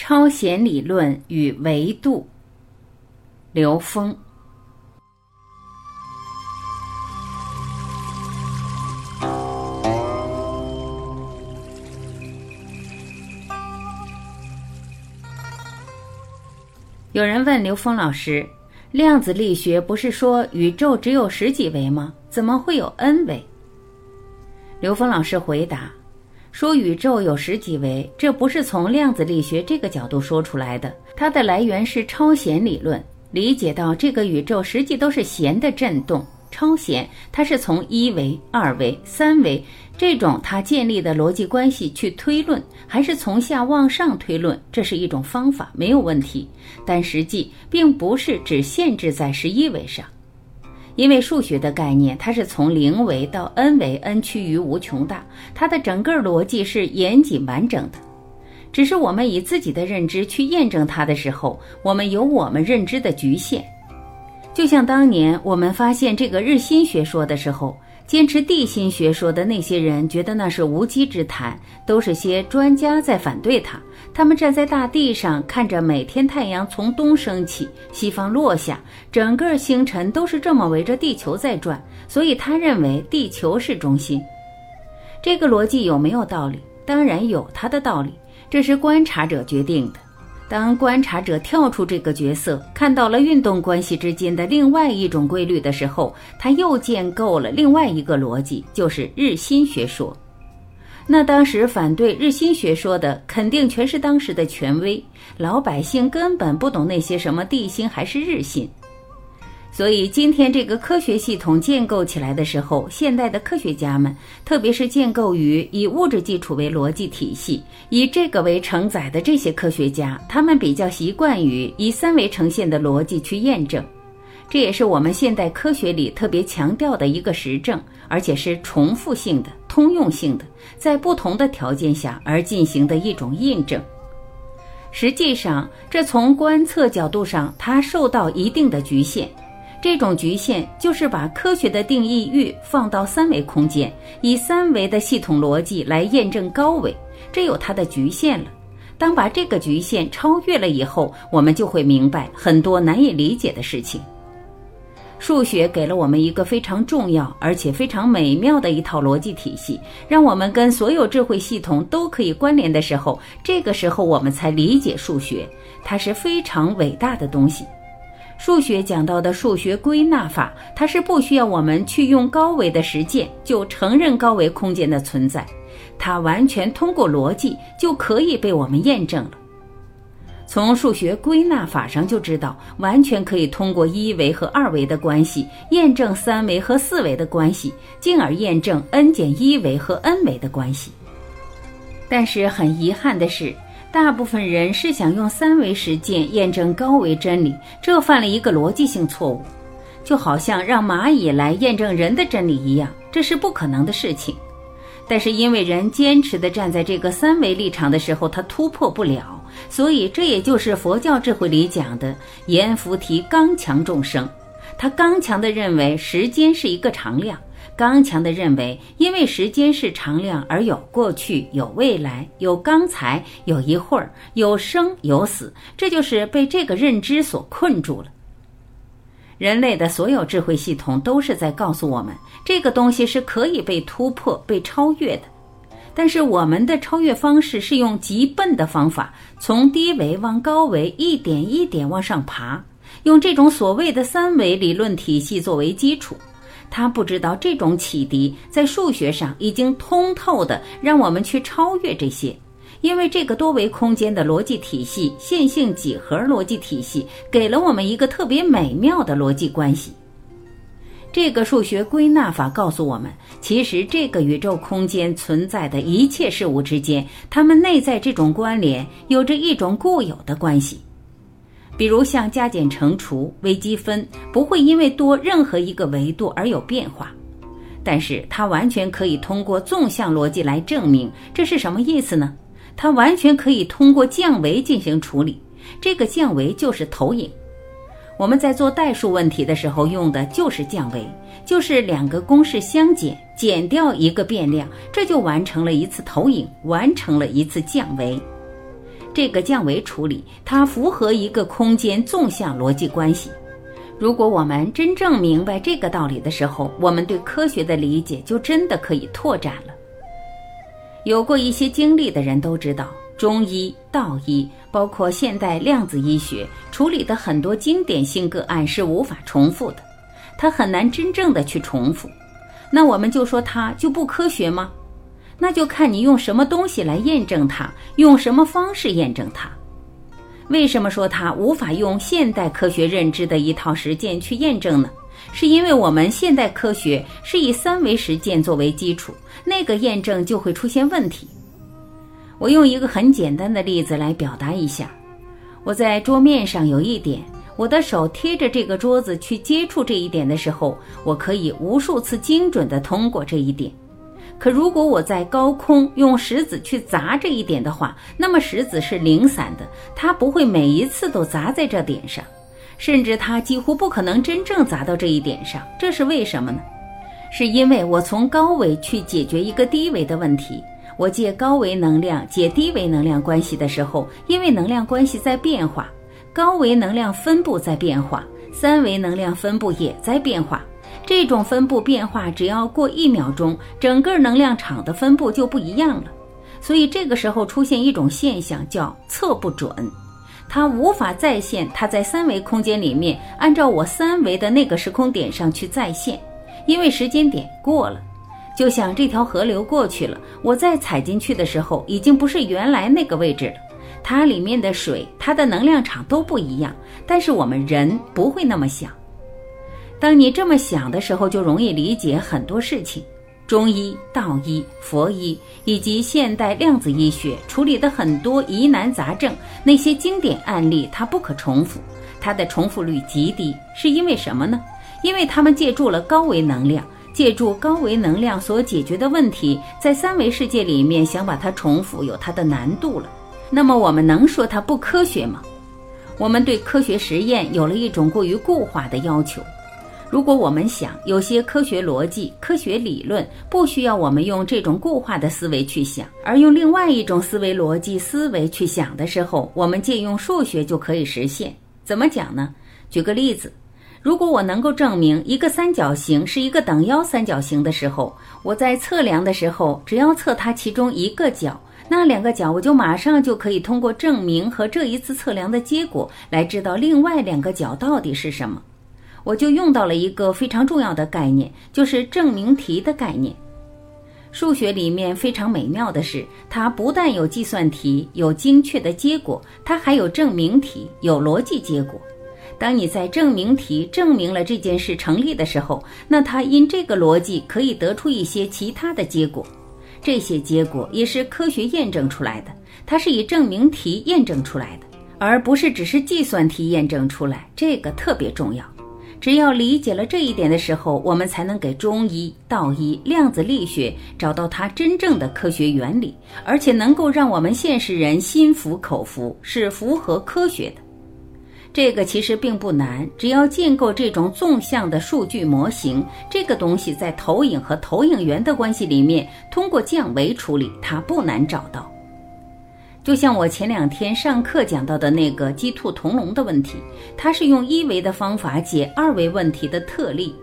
超弦理论与维度，刘峰。有人问刘峰老师：“量子力学不是说宇宙只有十几维吗？怎么会有 n 维？”刘峰老师回答。说宇宙有十几维，这不是从量子力学这个角度说出来的，它的来源是超弦理论。理解到这个宇宙实际都是弦的振动，超弦它是从一维、二维、三维这种它建立的逻辑关系去推论，还是从下往上推论，这是一种方法，没有问题。但实际并不是只限制在十一维上。因为数学的概念，它是从零维到 n 维，n 趋于无穷大，它的整个逻辑是严谨完整的。只是我们以自己的认知去验证它的时候，我们有我们认知的局限。就像当年我们发现这个日心学说的时候。坚持地心学说的那些人觉得那是无稽之谈，都是些专家在反对他。他们站在大地上，看着每天太阳从东升起，西方落下，整个星辰都是这么围着地球在转，所以他认为地球是中心。这个逻辑有没有道理？当然有它的道理，这是观察者决定的。当观察者跳出这个角色，看到了运动关系之间的另外一种规律的时候，他又建构了另外一个逻辑，就是日心学说。那当时反对日心学说的，肯定全是当时的权威，老百姓根本不懂那些什么地心还是日心。所以，今天这个科学系统建构起来的时候，现代的科学家们，特别是建构于以物质基础为逻辑体系、以这个为承载的这些科学家，他们比较习惯于以三维呈现的逻辑去验证。这也是我们现代科学里特别强调的一个实证，而且是重复性的、通用性的，在不同的条件下而进行的一种印证。实际上，这从观测角度上，它受到一定的局限。这种局限就是把科学的定义域放到三维空间，以三维的系统逻辑来验证高维，这有它的局限了。当把这个局限超越了以后，我们就会明白很多难以理解的事情。数学给了我们一个非常重要而且非常美妙的一套逻辑体系，让我们跟所有智慧系统都可以关联的时候，这个时候我们才理解数学，它是非常伟大的东西。数学讲到的数学归纳法，它是不需要我们去用高维的实践就承认高维空间的存在，它完全通过逻辑就可以被我们验证了。从数学归纳法上就知道，完全可以通过一维和二维的关系验证三维和四维的关系，进而验证 n 减一维和 n 维的关系。但是很遗憾的是。大部分人是想用三维实践验证高维真理，这犯了一个逻辑性错误，就好像让蚂蚁来验证人的真理一样，这是不可能的事情。但是因为人坚持的站在这个三维立场的时候，他突破不了，所以这也就是佛教智慧里讲的阎浮提刚强众生，他刚强的认为时间是一个常量。刚强的认为，因为时间是常量，而有过去、有未来、有刚才、有一会儿、有生有死，这就是被这个认知所困住了。人类的所有智慧系统都是在告诉我们，这个东西是可以被突破、被超越的。但是我们的超越方式是用极笨的方法，从低维往高维一点一点往上爬，用这种所谓的三维理论体系作为基础。他不知道这种启迪在数学上已经通透的让我们去超越这些，因为这个多维空间的逻辑体系、线性几何逻辑体系给了我们一个特别美妙的逻辑关系。这个数学归纳法告诉我们，其实这个宇宙空间存在的一切事物之间，它们内在这种关联有着一种固有的关系。比如像加减乘除、微积分，不会因为多任何一个维度而有变化，但是它完全可以通过纵向逻辑来证明。这是什么意思呢？它完全可以通过降维进行处理。这个降维就是投影。我们在做代数问题的时候用的就是降维，就是两个公式相减，减掉一个变量，这就完成了一次投影，完成了一次降维。这个降维处理，它符合一个空间纵向逻辑关系。如果我们真正明白这个道理的时候，我们对科学的理解就真的可以拓展了。有过一些经历的人都知道，中医、道医，包括现代量子医学处理的很多经典性个案是无法重复的，它很难真正的去重复。那我们就说它就不科学吗？那就看你用什么东西来验证它，用什么方式验证它。为什么说它无法用现代科学认知的一套实践去验证呢？是因为我们现代科学是以三维实践作为基础，那个验证就会出现问题。我用一个很简单的例子来表达一下：我在桌面上有一点，我的手贴着这个桌子去接触这一点的时候，我可以无数次精准地通过这一点。可如果我在高空用石子去砸这一点的话，那么石子是零散的，它不会每一次都砸在这点上，甚至它几乎不可能真正砸到这一点上。这是为什么呢？是因为我从高维去解决一个低维的问题，我借高维能量解低维能量关系的时候，因为能量关系在变化，高维能量分布在变化，三维能量分布也在变化。这种分布变化，只要过一秒钟，整个能量场的分布就不一样了。所以这个时候出现一种现象，叫测不准，它无法再现。它在三维空间里面，按照我三维的那个时空点上去再现，因为时间点过了。就像这条河流过去了，我再踩进去的时候，已经不是原来那个位置了。它里面的水，它的能量场都不一样。但是我们人不会那么想。当你这么想的时候，就容易理解很多事情。中医、道医、佛医以及现代量子医学处理的很多疑难杂症，那些经典案例它不可重复，它的重复率极低，是因为什么呢？因为他们借助了高维能量，借助高维能量所解决的问题，在三维世界里面想把它重复，有它的难度了。那么我们能说它不科学吗？我们对科学实验有了一种过于固化的要求。如果我们想有些科学逻辑、科学理论不需要我们用这种固化的思维去想，而用另外一种思维逻辑思维去想的时候，我们借用数学就可以实现。怎么讲呢？举个例子，如果我能够证明一个三角形是一个等腰三角形的时候，我在测量的时候，只要测它其中一个角，那两个角我就马上就可以通过证明和这一次测量的结果来知道另外两个角到底是什么。我就用到了一个非常重要的概念，就是证明题的概念。数学里面非常美妙的是，它不但有计算题，有精确的结果，它还有证明题，有逻辑结果。当你在证明题证明了这件事成立的时候，那它因这个逻辑可以得出一些其他的结果，这些结果也是科学验证出来的，它是以证明题验证出来的，而不是只是计算题验证出来，这个特别重要。只要理解了这一点的时候，我们才能给中医、道医、量子力学找到它真正的科学原理，而且能够让我们现实人心服口服，是符合科学的。这个其实并不难，只要建构这种纵向的数据模型，这个东西在投影和投影源的关系里面，通过降维处理，它不难找到。就像我前两天上课讲到的那个鸡兔同笼的问题，它是用一维的方法解二维问题的特例。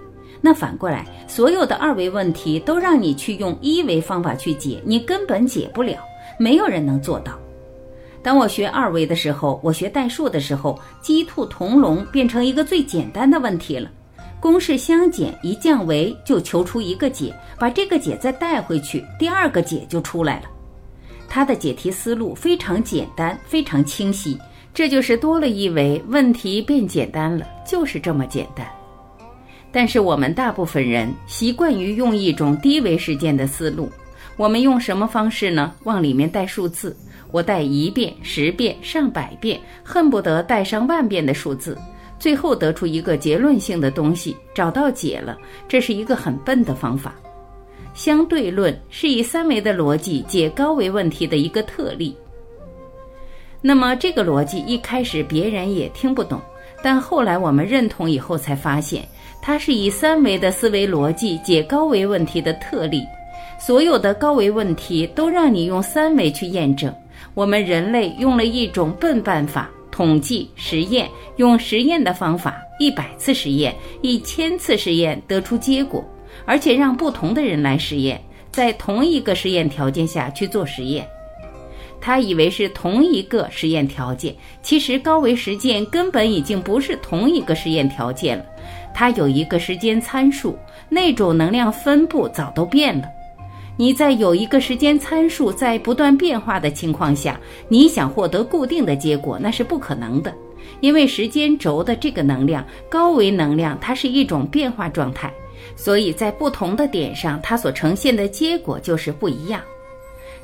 那反过来，所有的二维问题都让你去用一维方法去解，你根本解不了，没有人能做到。当我学二维的时候，我学代数的时候，鸡兔同笼变成一个最简单的问题了。公式相减，一降维就求出一个解，把这个解再带回去，第二个解就出来了。它的解题思路非常简单，非常清晰，这就是多了一维，问题变简单了，就是这么简单。但是我们大部分人习惯于用一种低维事件的思路，我们用什么方式呢？往里面带数字，我带一遍、十遍、上百遍，恨不得带上万遍的数字，最后得出一个结论性的东西，找到解了。这是一个很笨的方法。相对论是以三维的逻辑解高维问题的一个特例。那么这个逻辑一开始别人也听不懂，但后来我们认同以后才发现，它是以三维的思维逻辑解高维问题的特例。所有的高维问题都让你用三维去验证，我们人类用了一种笨办法，统计实验，用实验的方法，一百次实验，一千次实验得出结果，而且让不同的人来实验，在同一个实验条件下去做实验。他以为是同一个实验条件，其实高维实践根本已经不是同一个实验条件了。它有一个时间参数，那种能量分布早都变了。你在有一个时间参数在不断变化的情况下，你想获得固定的结果，那是不可能的。因为时间轴的这个能量，高维能量，它是一种变化状态，所以在不同的点上，它所呈现的结果就是不一样。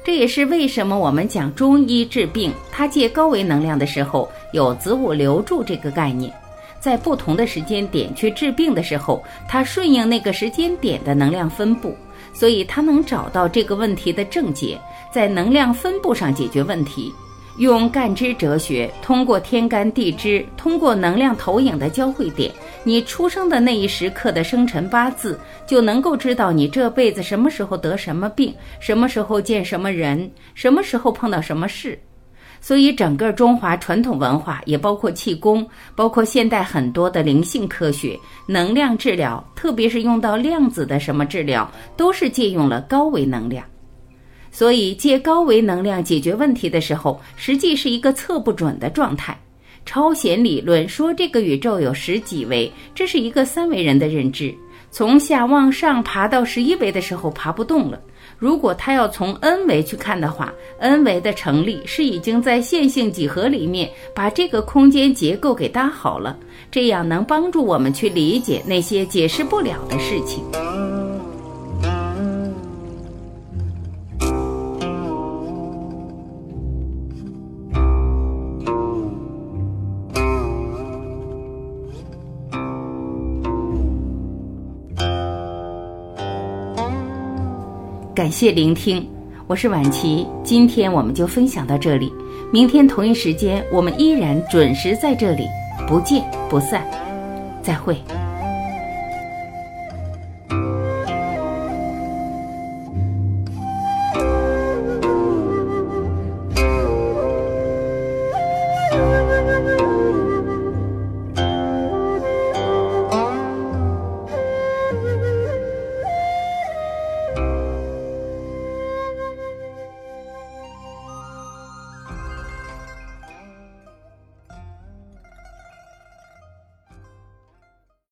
这也是为什么我们讲中医治病，它借高维能量的时候有子午流注这个概念，在不同的时间点去治病的时候，它顺应那个时间点的能量分布，所以它能找到这个问题的症结，在能量分布上解决问题。用干支哲学，通过天干地支，通过能量投影的交汇点，你出生的那一时刻的生辰八字，就能够知道你这辈子什么时候得什么病，什么时候见什么人，什么时候碰到什么事。所以，整个中华传统文化，也包括气功，包括现代很多的灵性科学、能量治疗，特别是用到量子的什么治疗，都是借用了高维能量。所以，借高维能量解决问题的时候，实际是一个测不准的状态。超弦理论说，这个宇宙有十几维，这是一个三维人的认知。从下往上爬到十一维的时候，爬不动了。如果他要从 n 维去看的话，n 维的成立是已经在线性几何里面把这个空间结构给搭好了，这样能帮助我们去理解那些解释不了的事情。感谢聆听，我是婉琪。今天我们就分享到这里，明天同一时间我们依然准时在这里，不见不散，再会。